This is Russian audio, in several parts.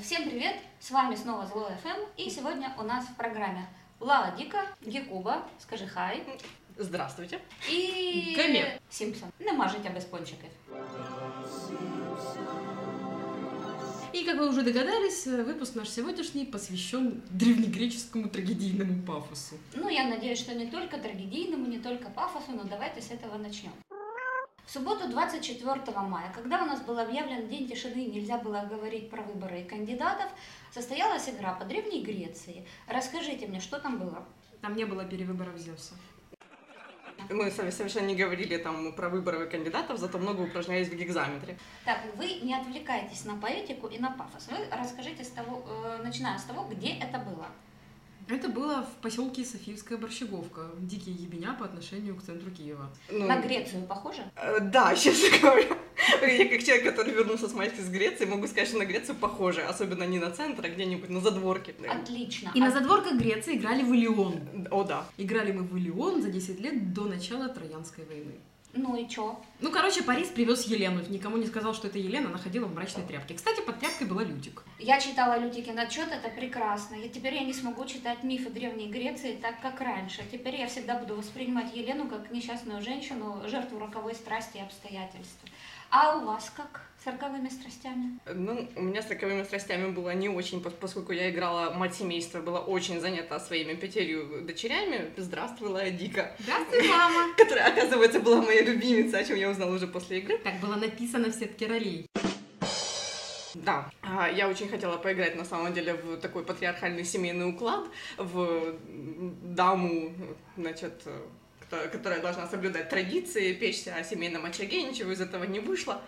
Всем привет! С вами снова Зло ФМ, и сегодня у нас в программе Лала Дика, Гекуба, скажи хай, Здравствуйте. і Гамет. Сімпсон. Нема життя без пончиків. И, как вы уже догадались, э, выпуск наш сегодняшний посвящен древнегреческому трагедийному пафосу. Ну, я надеюсь, что не только трагедийному, не только пафосу, но давайте с этого начнем. В субботу 24 мая, когда у нас был объявлен День тишины и нельзя было говорить про выборы кандидатов, состоялась игра по Древней Греции. Расскажите мне, что там было? Там не было перевыборов Зевса. Мы совершенно не говорили там про выборы кандидатов, зато много упражнялись в гигзаметре. Так, вы не отвлекайтесь на поэтику и на пафос. Вы расскажите, с того, э, начиная с того, где это было. Это было в поселке Софиевская Борщеговка, дикие ебеня по отношению к центру Киева. Ну, На Грецию похоже? э, Да, честно говоря. Я как человек, который вернулся с майки с Греции, могу сказать, что на Грецию похоже. Особенно не на центр, а где-нибудь на задворке. Отлично. И на А- задворках Греции играли в Илион. О, да. Играли мы в Илион за 10 лет до начала Троянской войны. Ну и чё? Ну, короче, Парис привез Елену. Никому не сказал, что это Елена, она ходила в мрачной тряпке. Кстати, под тряпкой была Лютик. Я читала Лютикин отчет, это прекрасно. Я, теперь я не смогу читать мифы Древней Греции так, как раньше. Теперь я всегда буду воспринимать Елену как несчастную женщину, жертву роковой страсти и обстоятельств. А у вас как с роковыми страстями? Ну, у меня с таковыми страстями было не очень, пос- поскольку я играла мать семейства, была очень занята своими пятерью дочерями. Здравствуй, Дика. Здравствуй, мама! Которая, оказывается, была моя любимица, о чем я узнала уже после игры. Так было написано в сетке ролей. Да, а, я очень хотела поиграть на самом деле в такой патриархальный семейный уклад, в даму, значит, которая должна соблюдать традиции, печься о семейном очаге, ничего из этого не вышло,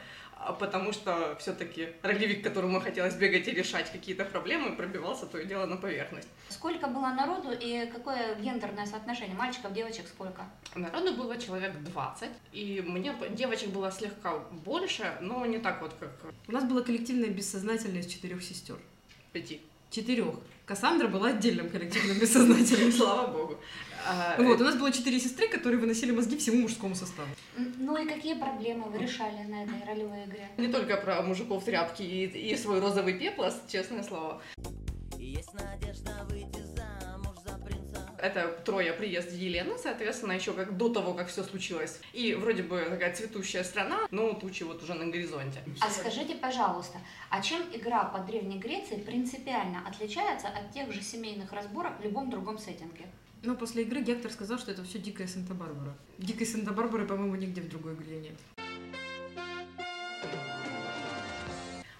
а, потому что все-таки ролевик, которому хотелось бегать и решать какие-то проблемы, пробивался то и дело на поверхность. Сколько было народу и какое гендерное соотношение? Мальчиков, девочек сколько? Народу было человек 20, и мне девочек было слегка больше, но не так вот, как У нас было коллективное бессознательное из четырех сестер. пяти. Четырех. Кассандра была отдельным коллективным бессознательным. Слава богу. А, Вот, у нас было четыре сестры, которые выносили мозги всему мужскому составу. Ну и какие проблемы вы решали на этой ролевой игре? Не только про мужиков тряпки и, и свой розовый пеплос, честное слово. Есть надежда выйти замуж за принца. Это трое приезд Елены, соответственно, еще как до того, как все случилось. И вроде бы такая цветущая страна, но тучи вот уже на горизонте. А скажите, пожалуйста, а чем игра по Древней Греции принципиально отличается от тех же семейных разборок в любом другом сеттинге? Но после игры Гектор сказал, что это все дикая Санта-Барбара. Дикой Санта-Барбары, по-моему, нигде в другой игре нет.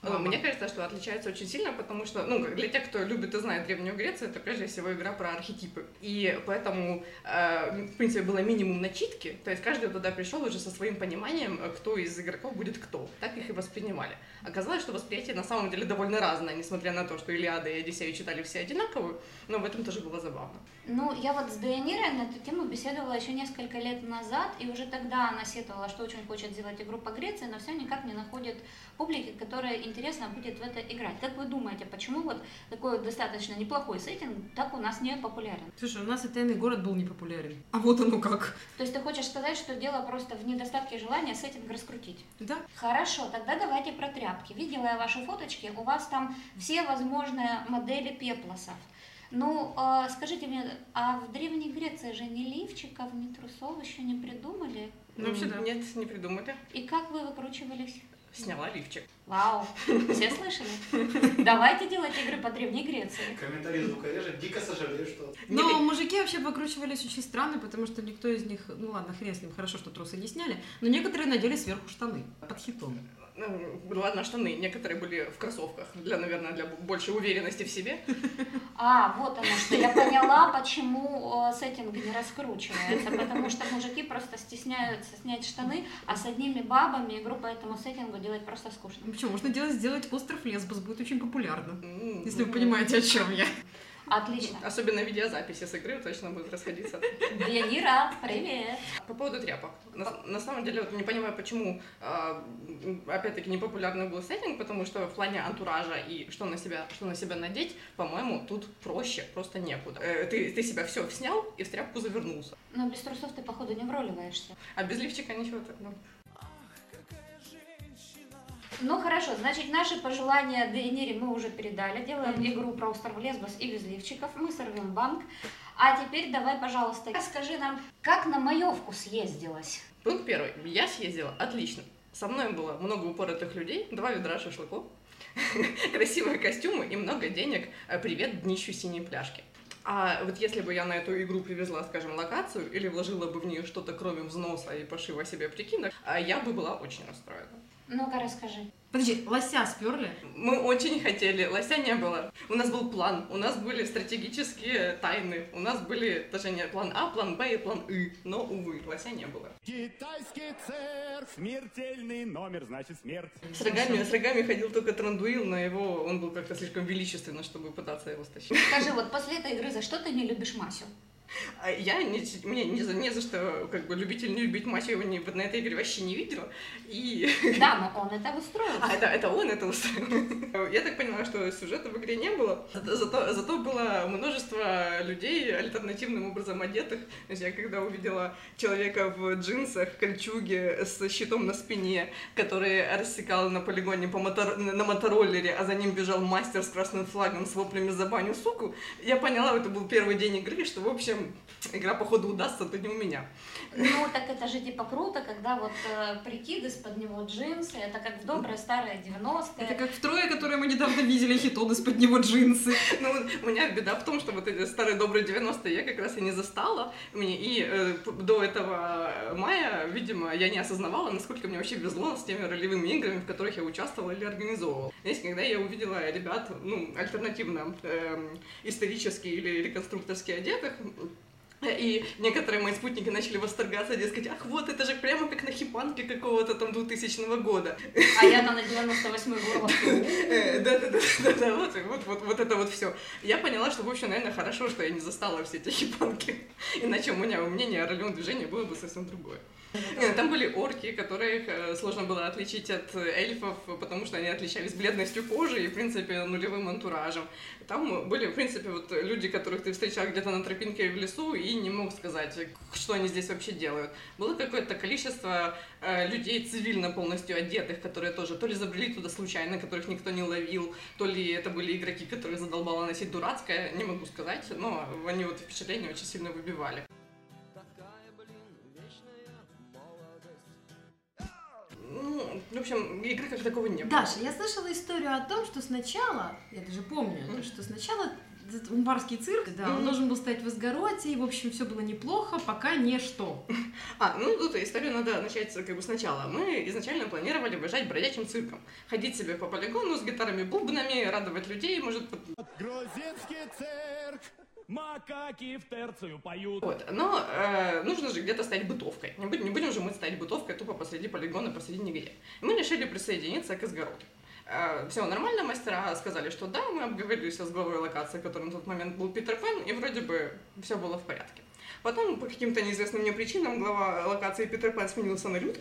Ну, Мне кажется, что отличается очень сильно, потому что, ну, как для тех, кто любит и знает Древнюю Грецию, это прежде всего игра про архетипы. И поэтому, э, в принципе, было минимум начитки, то есть каждый туда пришел уже со своим пониманием, кто из игроков будет кто. Так их и воспринимали. Оказалось, что восприятие на самом деле довольно разное, несмотря на то, что Илиада и Одиссею читали все одинаковую, но в этом тоже было забавно. Ну, я вот с Дейанирой на эту тему беседовала еще несколько лет назад, и уже тогда она сетовала, что очень хочет сделать игру по Греции, но все никак не находит публики, которая интересно будет в это играть. Как вы думаете, почему вот такой достаточно неплохой сеттинг так у нас не популярен? Слушай, у нас и тайный город был непопулярен. А вот оно как. То есть ты хочешь сказать, что дело просто в недостатке желания сеттинг раскрутить? Да. Хорошо, тогда давайте про тряпки. Видела я ваши фоточки, у вас там все возможные модели пеплосов. Ну, э, скажите мне, а в Древней Греции же ни лифчиков, ни трусов еще не придумали? Ну, вообще, да. Нет, не придумали. И как вы выкручивались? Сняла лифчик. Вау, все слышали? Давайте делать игры по Древней Греции. Комментарий звукорежа. Дико сожалею, что... Но Не- мужики вообще выкручивались очень странно, потому что никто из них, ну ладно, хрен с ним, хорошо, что трусы не сняли, но некоторые надели сверху штаны под хитом. Ну, ладно, штаны. Некоторые были в кроссовках, для, наверное, для большей уверенности в себе. А, вот оно что. Я поняла, почему э, сеттинг не раскручивается. Потому что мужики просто стесняются снять штаны, а с одними бабами игру по этому сеттингу делать просто скучно. Почему, можно делать, сделать остров Лесбос, будет очень популярно. Если вы ну, понимаете, о чем я. Отлично. Особенно видеозаписи с игры точно будут расходиться. Янира, привет. По поводу тряпок. На, на самом деле, вот не понимаю, почему, а, опять-таки, непопулярный был сеттинг, потому что в плане антуража и что на себя, что на себя надеть, по-моему, тут проще, просто некуда. Э, ты, ты себя все снял и в тряпку завернулся. Но без трусов ты, походу, не вроливаешься. А без лифчика ничего так, ну. Хорошо, значит, наши пожелания Дейнере мы уже передали. Делаем игру про остров Лесбос и Везливчиков. Мы сорвем банк. А теперь давай, пожалуйста, скажи нам, как на маевку съездилась? Пункт первый. Я съездила отлично. Со мной было много упоротых людей, два ведра шашлыков, красивые костюмы и много денег. Э, Привет днищу синей пляжки. А вот если бы я на эту игру привезла, скажем, локацию или вложила бы в нее что-то кроме взноса и пошива себе прикинок, а я бы была очень расстроена. Ну-ка расскажи. Подожди, лося сперли? Мы очень хотели, лося не было. У нас был план, у нас были стратегические тайны, у нас были даже не план А, план Б и план И, но, увы, лося не было. Китайский цирк, смертельный номер, значит смерть. С рогами, с рогами ходил только Трандуил, но его, он был как-то слишком величественно, чтобы пытаться его стащить. Скажи, вот после этой игры за что ты не любишь Масю? А я не, мне не за, не за что, как бы, любить или не любить мать я его не, на этой игре вообще не видела. И... Да, но он это устроил. А, это, это он это устроил. Я так понимаю, что сюжета в игре не было. Зато, зато было множество людей альтернативным образом одетых. То есть я когда увидела человека в джинсах, кольчуге, с щитом на спине, который рассекал на полигоне по мотор... на мотороллере, а за ним бежал мастер с красным флагом с воплями за баню, суку, я поняла, это был первый день игры, что, в общем, игра, походу, удастся, то не у меня. Ну, так это же типа круто, когда вот э, прикид из-под него джинсы, это как в доброе старое 90-е. Это как в трое, которые мы недавно видели, хитон из-под него джинсы. Ну, у меня беда в том, что вот эти старые добрые 90-е я как раз и не застала. Мне, и э, до этого мая, видимо, я не осознавала, насколько мне вообще везло с теми ролевыми играми, в которых я участвовала или организовывала. Знаете, когда я увидела ребят, ну, альтернативно эм, исторически или реконструкторски одетых, и некоторые мои спутники начали восторгаться, дескать, ах, вот это же прямо как на хипанке какого-то там 2000 года. А я-то на 98-й горловке. Э, Да-да-да, вот, вот, вот, вот это вот все. Я поняла, что, в общем, наверное, хорошо, что я не застала все эти хипанки. Иначе у меня мнение о ролевом движении было бы совсем другое. Нет, Там были орки, которых э, сложно было отличить от эльфов, потому что они отличались бледностью кожи и, в принципе, нулевым антуражем. Там были, в принципе, вот люди, которых ты встречал где-то на тропинке в лесу и не мог сказать, что они здесь вообще делают. Было какое-то количество э, людей цивильно полностью одетых, которые тоже то ли забрели туда случайно, которых никто не ловил, то ли это были игроки, которых задолбало носить дурацкое, не могу сказать, но они вот впечатление очень сильно выбивали. Ну, в общем, игры как такого не было. Даша, я слышала историю о том, что сначала, я даже помню, это, что сначала этот Умбарский цирк, да, он Мгм. должен был стоять в Изгороде, и, в общем, все было неплохо, пока не что. А, ну тут историю надо начать как бы сначала. Мы изначально планировали выезжать бродячим цирком. Ходить себе по полигону с гитарами-бубнами, радовать людей, может, под- Грузинский цирк, макаки в терцию поют. Вот, но э, нужно же где-то стоять бытовкой. Не будем, не будем же мы стоять бытовкой тупо посреди полигона, посреди нигде. Мы решили присоединиться к изгороду. все нормально, мастера сказали, что да, мы обговорили все с главой локации, которым на тот момент был Питер Пен, и вроде бы все было в порядке. Потом, по каким-то неизвестным мне причинам, глава локации Питер Пен сменился на Лют.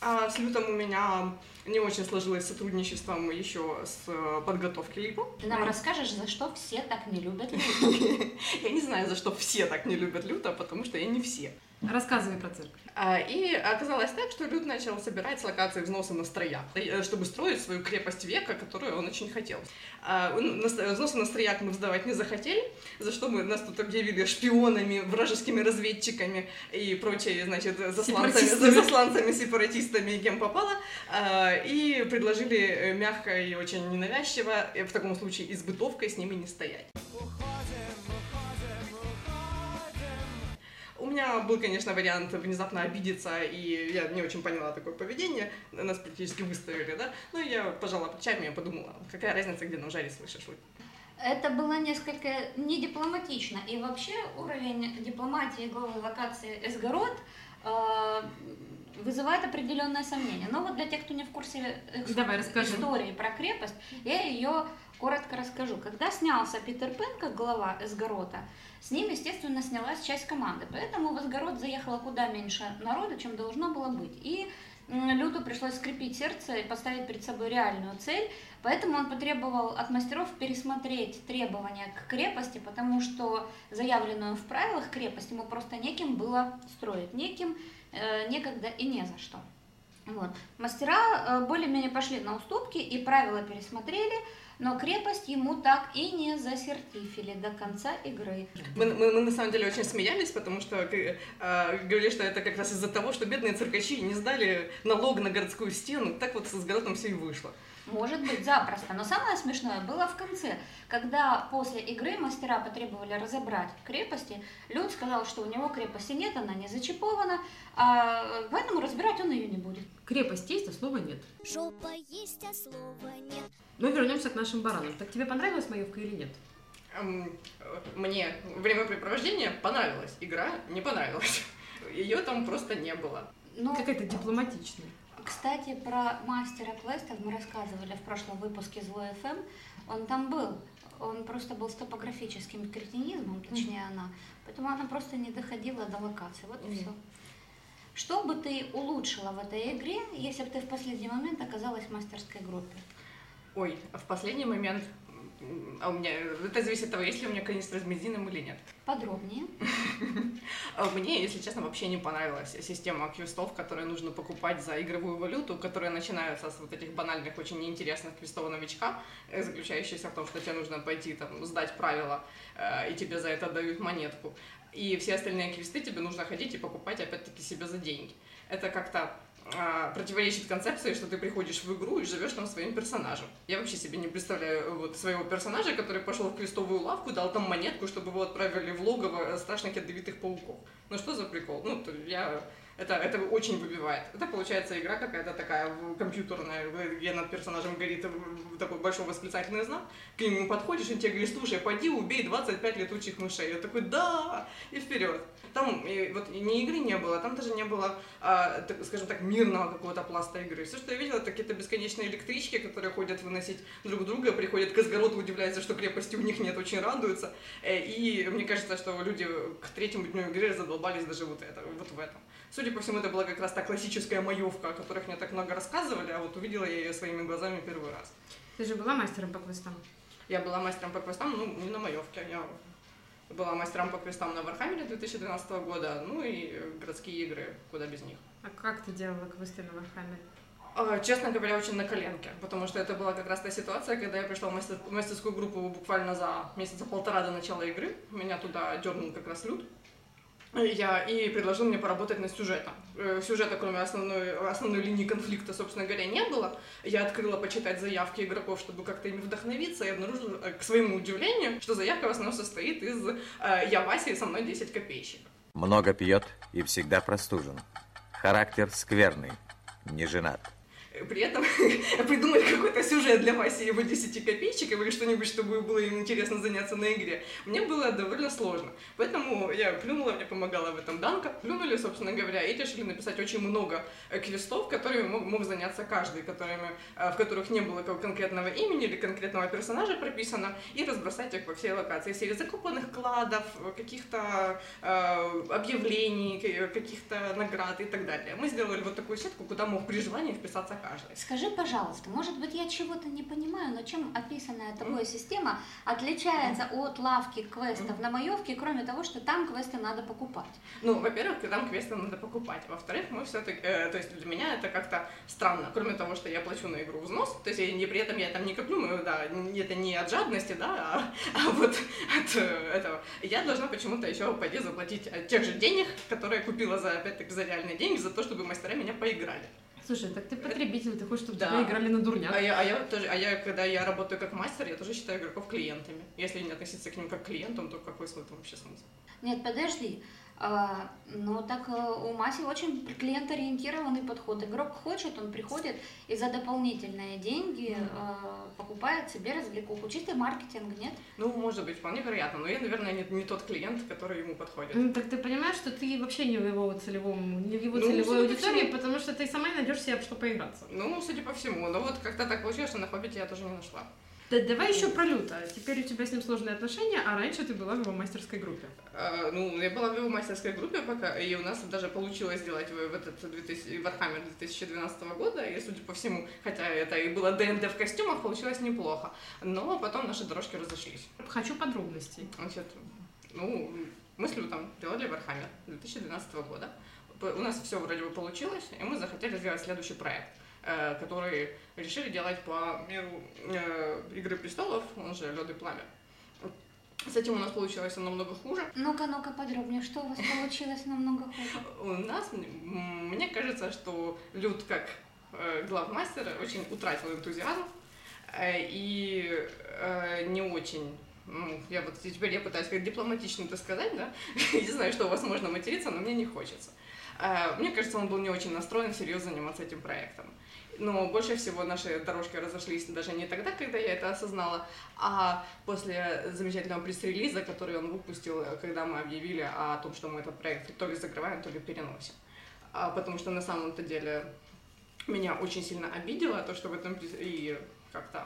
А с Лютом у меня не очень сложилось сотрудничеством еще с э, подготовкой липа. Ты нам расскажешь, за что все так не любят Люту? Я не знаю, за что все так не любят Люта, потому что я не все. Рассказывай про цирк. А, И оказалось так, что Люд начал собирать с локации взносы на строя, э, чтобы строить свою крепость века, которую он очень хотел. А, ст- Взносы на строяк мы сдавать не захотели, за что мы нас тут объявили шпионами, вражескими разведчиками и прочие, значит, засланцами, Сепаратистами. засланцами, сепаратистами, и кем попало. А, И предложили э, мягко и очень ненавязчиво, э, в таком случае и с ними не стоять. У меня был, конечно, вариант внезапно обидеться, и я не очень поняла такое поведение. Нас практически выставили, да? Ну, я пожала плечами и подумала, какая разница, где нам жарить свой шашлык. Это было несколько недипломатично. И вообще уровень дипломатии главы локации Эсгород э, вызывает определенное сомнение. Но вот для тех, кто не в курсе Давай, расскажи. истории про крепость, я ее коротко расскажу. Когда снялся Питер Пен как глава Эсгорода, с ним, естественно, снялась часть команды. Поэтому в Эсгород заехало куда меньше народа, чем должно было быть. И Люту пришлось скрепить сердце и поставить перед собой реальную цель. Поэтому он потребовал от мастеров пересмотреть требования к крепости, потому что заявленную в правилах крепость ему просто неким было строить, неким, некогда и не за что. Вот. Мастера э, более-менее пошли на уступки и правила пересмотрели, но крепость ему так и не засертифили до конца игры. Мы, мы, мы на самом деле очень смеялись, потому что э, говорили, что это как раз из-за того, что бедные циркачи не сдали налог на городскую стену. Так вот с городом все и вышло. Может быть, запросто. Но самое смешное было в конце, когда после игры мастера потребовали разобрать крепости. Люд сказал, что у него крепости нет, она не зачипована, а поэтому разбирать он ее не будет. Крепость есть, а слова нет. Жопа есть, а слова нет. Ну, вернемся к нашим баранам. Так тебе понравилась маевка или нет? Эм, Мне времяпрепровождение понравилось, игра не понравилась. Ее там просто не было. Ну, Какая-то дипломатичная. Кстати, про мастера квестов мы рассказывали в прошлом выпуске Злой ФМ. Он там был. Он просто был с топографическим кретинизмом, точнее она. Поэтому она просто не доходила до локации. Вот и Мгм. все. Что бы ты улучшила в этой игре, если бы ты в последний момент оказалась в мастерской группе? Ой, а в последний момент... А у меня... Это зависит от того, есть ли у меня канистра с бензином или нет. Подробнее. А Мне, если честно, вообще не понравилась система квестов, которые нужно покупать за игровую валюту, которые начинаются с вот этих банальных, очень неинтересных квестов новичка, э, заключающихся в том, что тебе нужно пойти там сдать правила, э, и тебе за это дают монетку. И все остальные квесты тебе нужно ходить и покупать опять-таки себе за деньги. Это как-то противоречит концепции, что ты приходишь в игру и живешь там своим персонажем. Я вообще себе не представляю э, вот своего персонажа, который пошел в крестовую лавку, дал там монетку, чтобы его отправили в логово страшных ядовитых пауков. Ну что за прикол? Ну, я... Это, это очень выбивает. Это получается игра какая-то такая компьютерная, где над персонажем горит такой большой восклицательный знак. К нему подходишь, он тебе говорит, слушай, пойди убей 25 летучих мышей. Я такой, да, и вперед. Там и вот и ни игры не было, там даже не было, а, так, скажем так, мирного какого-то пласта игры. Все, что я видела, это какие-то бесконечные электрички, которые ходят выносить друг друга, приходят к Изгороду, удивляются, что крепости у них нет, очень радуются. Э, И мне кажется, что люди к третьему дню игры задолбались даже вот, это, вот в этом. Судя по всему, это была как раз та классическая маевка, о которых мне так много рассказывали, а вот увидела я ее своими глазами первый раз. Ты же была мастером по квестам. Я была мастером по квестам, ну, не на маевке, я была мастером по квестам на Вархаммере 2012 года, ну и городские игры, куда без них. А как ты делала квесты на Вархаммере? А, Честно говоря, очень на коленке, потому что это была как раз та ситуация, когда я пришла в мастер- мастерскую группу буквально за месяца полтора до начала игры. Меня туда дернул как раз Люд. Я, и предложил мне поработать над сюжетом. Э, Сюжета, кроме основной, основной линии конфликта, собственно говоря, не было. Я открыла почитать заявки игроков, чтобы как-то ими вдохновиться, и обнаружила, э, к своему удивлению, что заявка в основном состоит из э, «Я Вася, и со мной 10 копеечек». Много пьет и всегда простужен. Характер скверный, не женат. При этом придумать какой-то сюжет для Васи его 10 копеечек или что-нибудь, чтобы было им интересно заняться на игре, мне было довольно сложно. Поэтому я плюнула, мне помогала в этом Данка. Плюнули, собственно говоря, и решили написать очень много э, квестов, которыми мог, мог заняться каждый, которыми, э, в которых не было конкретного имени или конкретного персонажа прописано, и разбросать их по всей локации. Серии закупанных кладов, каких-то э, объявлений, каких-то наград и так далее. Мы сделали вот такую сетку, куда мог при желании вписаться каждый. Скажи, пожалуйста, может быть, я чего-то не понимаю, но чем описанная тобой система отличается от лавки квестов на маевке, кроме того, что там квесты надо покупать? Ну, во-первых, там квесты надо покупать. Во-вторых, мы все-таки, э, то есть для меня это как-то странно. Кроме того, что я плачу на игру взнос, то есть я не, при этом я там не коплю, ну, да, это не от жадности, да, а, а вот от э, этого. Я должна почему-то еще пойти заплатить э, тех же денег, которые я купила за, опять-таки, за реальные деньги, за то, чтобы мастера меня поиграли. Слушай, так ты потребитель, ты хочешь, чтобы Да. тебя играли на дурняк. А я, а я тоже, а я, когда я работаю как мастер, я тоже считаю игроков клиентами. Если не относиться к ним как к клиентам, то какой смысл вообще смысл? Нет, подожди. А, ну так э, у Маси очень клиент-ориентированный подход. Игрок хочет, он приходит и за дополнительные деньги э, покупает себе развлекуху. Чистый маркетинг, нет? Ну, может быть, вполне вероятно, но я, наверное, не, не тот клиент, который ему подходит. Ну, так ты понимаешь, что ты вообще не в его целевом, не в его Ну, целевой по аудитории, всему. потому что ты сама найдешь себе, что поиграться. Ну, судя по всему. Но вот как-то так получилось, что на Хоббите я тоже не нашла. Да, давай еще про Люта. Теперь у тебя с ним сложные отношения, а раньше ты была в его мастерской группе. А, ну, я была в его мастерской группе пока, и у нас даже получилось сделать в, этот 2000, Warhammer 2012 года, и, судя по всему, хотя это и было ДНД в костюмах, получилось неплохо. Но потом наши дорожки разошлись. Хочу подробностей. Значит, ну, мы с Лютом делали Warhammer 2012 года. у нас все вроде бы получилось, и мы захотели сделать следующий проект, э, который решили делать по миру э, Игры престолов, он же Лед и пламя. С этим у нас получилось намного хуже. Ну-ка, ну-ка подробнее, что у вас получилось намного хуже? У нас, мне кажется, что Люд как э, главмастер очень утратил энтузиазм и не очень ну, я вот теперь я пытаюсь как дипломатично это сказать, да, не знаю, что у вас можно материться, но мне не хочется. Мне кажется, он был не очень настроен серьезно заниматься этим проектом. Но больше всего наши дорожки разошлись даже не тогда, когда я это осознала, а после замечательного пресс-релиза, который он выпустил, когда мы объявили о том, что мы этот проект то ли закрываем, то ли переносим. А, потому что на самом-то деле меня очень сильно обидело то, что в этом и как-то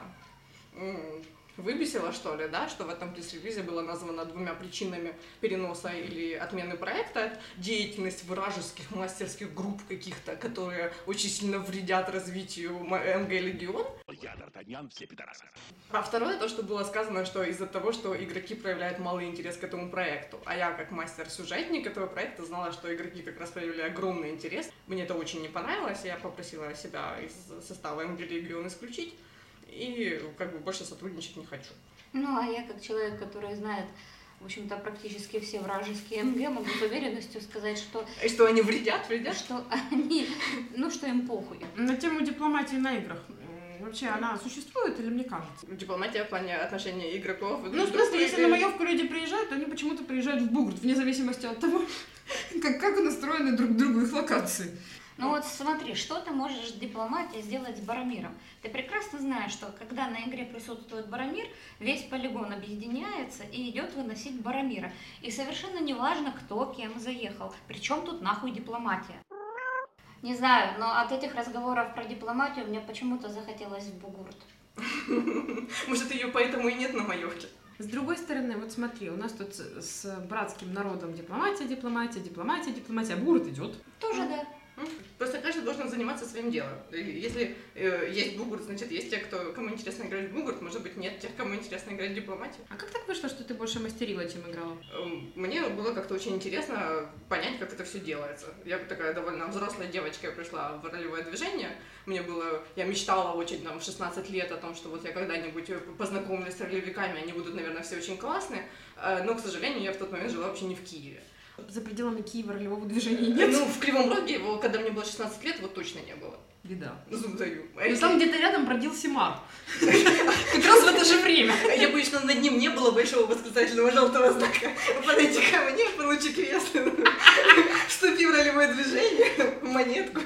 выбесило, что ли, да, что в этом пресс-релизе было названо двумя причинами переноса или отмены проекта деятельность вражеских мастерских групп каких-то, которые очень сильно вредят развитию МГ Легион, Я Д'Артаньян, все пидорасы. а второе, то, что было сказано, что из-за того, что игроки проявляют малый интерес к этому проекту. А я, как мастер-сюжетник этого проекта, знала, что игроки как раз проявили огромный интерес. Мне это очень не понравилось, я попросила себя из состава МГ Легион исключить. И как бы больше сотрудничать не хочу. Ну, а я как человек, который знает, в общем-то, практически все вражеские МГ, могу с уверенностью сказать, что, И что они вредят, вредят? что они, ну, что им похуй. На тему дипломатии на играх. Вообще она существует или мне кажется? Дипломатия в плане отношения игроков. Ну, в смысле, если на маевку люди приезжают, то они почему-то приезжают в Бугурт, вне зависимости от того, как, как настроены друг к другу их локации. Ну вот смотри, что ты можешь дипломатии сделать с Барамиром? Ты прекрасно знаешь, что когда на игре присутствует Барамир, весь полигон объединяется и идет выносить Барамира. И совершенно не важно, кто кем заехал. Причем тут нахуй дипломатия? Не знаю, но от этих разговоров про дипломатию мне почему-то захотелось в Бугурт. Может, ее поэтому и нет на маевке. С другой стороны, вот смотри, у нас тут с, с братским народом дипломатия, дипломатия, дипломатия, дипломатия, а Бугурт идет. Тоже да. Просто каждый должен заниматься своим делом. Если э, есть бугурт, значит, есть те, кто, кому интересно играть в бугурт, может быть, нет тех, кому интересно играть в дипломатию. А как так вышло, что ты больше мастерила, чем играла? Эм, Мне было как-то очень интересно понять, как это все делается. Я такая довольно взрослая девочка, я пришла в ролевое движение. Мне было, я мечтала очень там в 16 лет о том, что вот я когда-нибудь э, познакомлюсь с ролевиками, они будут, наверное, все очень классные. Э, Но, к сожалению, я в тот момент жила вообще не в Киеве. За пределами Киева ролевого движения нет? Ну, в Кривом Роге его, когда мне было 16 лет, вот точно не было. Беда. Зуб даю. А Но там где-то рядом бродил Симар. Как раз в это же время. Я боюсь, что над ним не было большого восклицательного желтого знака. Подойди ко мне, получи крест. Вступи в ролевое движение, монетку.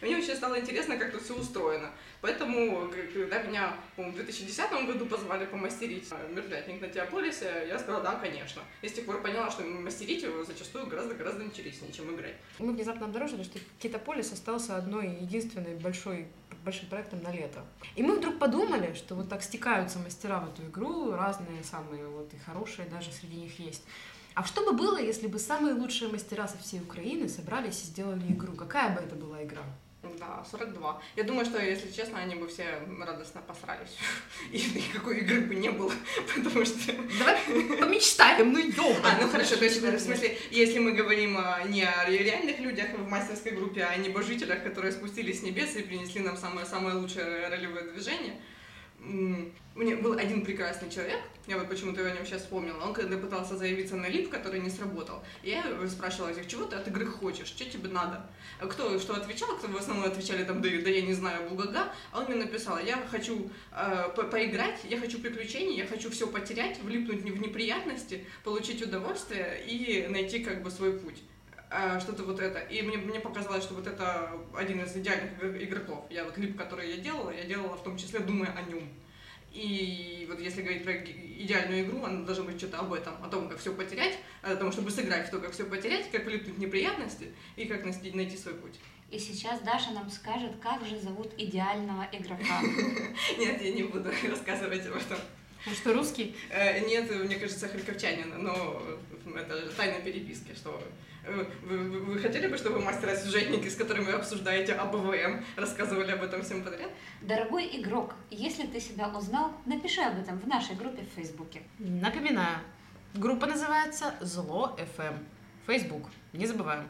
Мне очень стало интересно, как тут все устроено. Поэтому, когда меня в 2010 году позвали помастерить э, мерзлятник на Теополисе, я сказала, да, конечно. И с тех пор поняла, что мастерить его зачастую гораздо-гораздо интереснее, чем играть. Мы внезапно обнаружили, что Китополис остался одной единственной большой большим проектом на лето. И мы вдруг подумали, что вот так стекаются мастера в эту игру, разные самые вот и хорошие даже среди них есть. А что бы было, если бы самые лучшие мастера со всей Украины собрались и сделали игру? Какая бы это была игра? Да, 42. Я думаю, что, если честно, они бы все радостно посрались. И никакой игры бы не было, потому что... Давай помечтаем, ну ёлка. А, ну хорошо, то есть, в смысле, если мы говорим а, не о реальных людях в мастерской группе, а о небожителях, которые спустились с небес и принесли нам самое-самое лучшее ролевое движение, м, мне был один прекрасный человек, я вот почему-то о нем сейчас вспомнила, он когда пытался заявиться на лип, который не сработал, я спрашивала, всех, чего ты от игры хочешь, что тебе надо? Кто что отвечал, кто в основном отвечали там, да, да я не знаю, бугага, а он мне написал, я хочу э, по- поиграть, я хочу приключений, я хочу все потерять, влипнуть в неприятности, получить удовольствие и найти как бы свой путь. А, что-то вот это. И мне, мне показалось, что вот это один из идеальных игр- игроков. Я вот клип, который я делала, я делала в том числе, думая о нем. И вот если говорить про идеальную игру, она должна быть что-то об этом, о том, как все потерять, о том, чтобы сыграть в то, как все потерять, как влипнуть неприятности и как найти, найти свой путь. И сейчас Даша нам скажет, как же зовут идеального игрока. Нет, я не буду рассказывать об этом. Он что, русский? Э, Нет, мне кажется, харьковчанин, но это тайна переписки, что э, вы, вы- вы хотели бы, чтобы мастера-сюжетники, с которыми вы обсуждаете АБВМ, рассказывали об этом всем подряд? Дорогой игрок, если ты себя узнал, напиши об этом в нашей группе в Фейсбуке. Напоминаю, группа называется Зло FM. Facebook. Не забываем.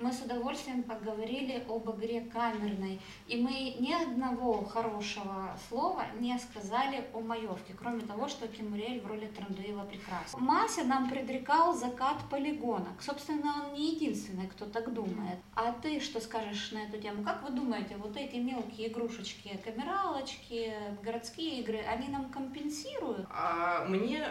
Мы с удовольствием поговорили об игре камерной. И мы ни одного хорошего слова не сказали о маевке, кроме того, что Кимурель в роли Трандуева прекрасна. Мася нам предрекал закат полигонок. Собственно, он не единственный, кто так думает. А ты что скажешь на эту тему? Как вы думаете, вот эти мелкие игрушечки, камералочки, городские игры, они нам компенсируют? А мне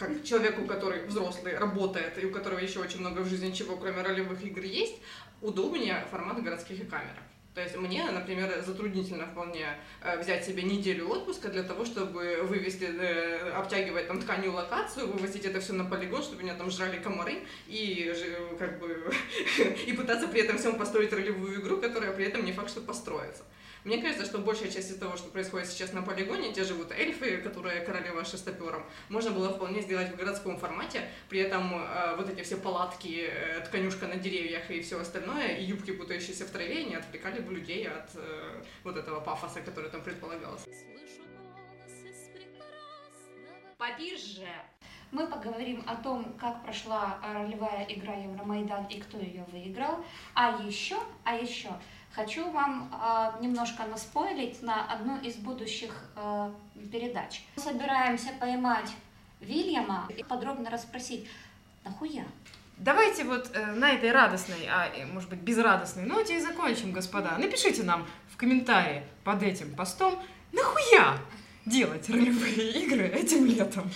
как человеку, который взрослый, работает, и у которого еще очень много в жизни чего, кроме ролевых игр, есть, удобнее формат городских камерок. То есть мне, например, затруднительно вполне э, взять себе неделю отпуска для того, чтобы вывести, э, обтягивать там тканью локацию, вывозить это все на полигон, чтобы меня там жрали комары и как бы и пытаться при этом всем построить ролевую игру, которая при этом не факт, что построится. Мне кажется, что большая часть из того, что происходит сейчас на полигоне, те же вот эльфы, которые королева шестопером, можно было вполне сделать в городском формате, при этом э, вот эти все палатки, э, тканюшка на деревьях и все остальное, и юбки, путающиеся в траве, не отвлекали бы людей от э, вот этого пафоса, который там предполагался. Попизже. Мы поговорим о том, как прошла ролевая игра Евромайдан и кто ее выиграл. А еще, а еще хочу вам э, немножко наспойлить на одну из будущих э, передач. Мы собираемся поймать Вильяма и подробно расспросить, нахуя? Давайте вот э, на этой радостной, а может быть безрадостной ноте и закончим, господа. Напишите нам в комментарии под этим постом, нахуя делать ролевые игры этим летом.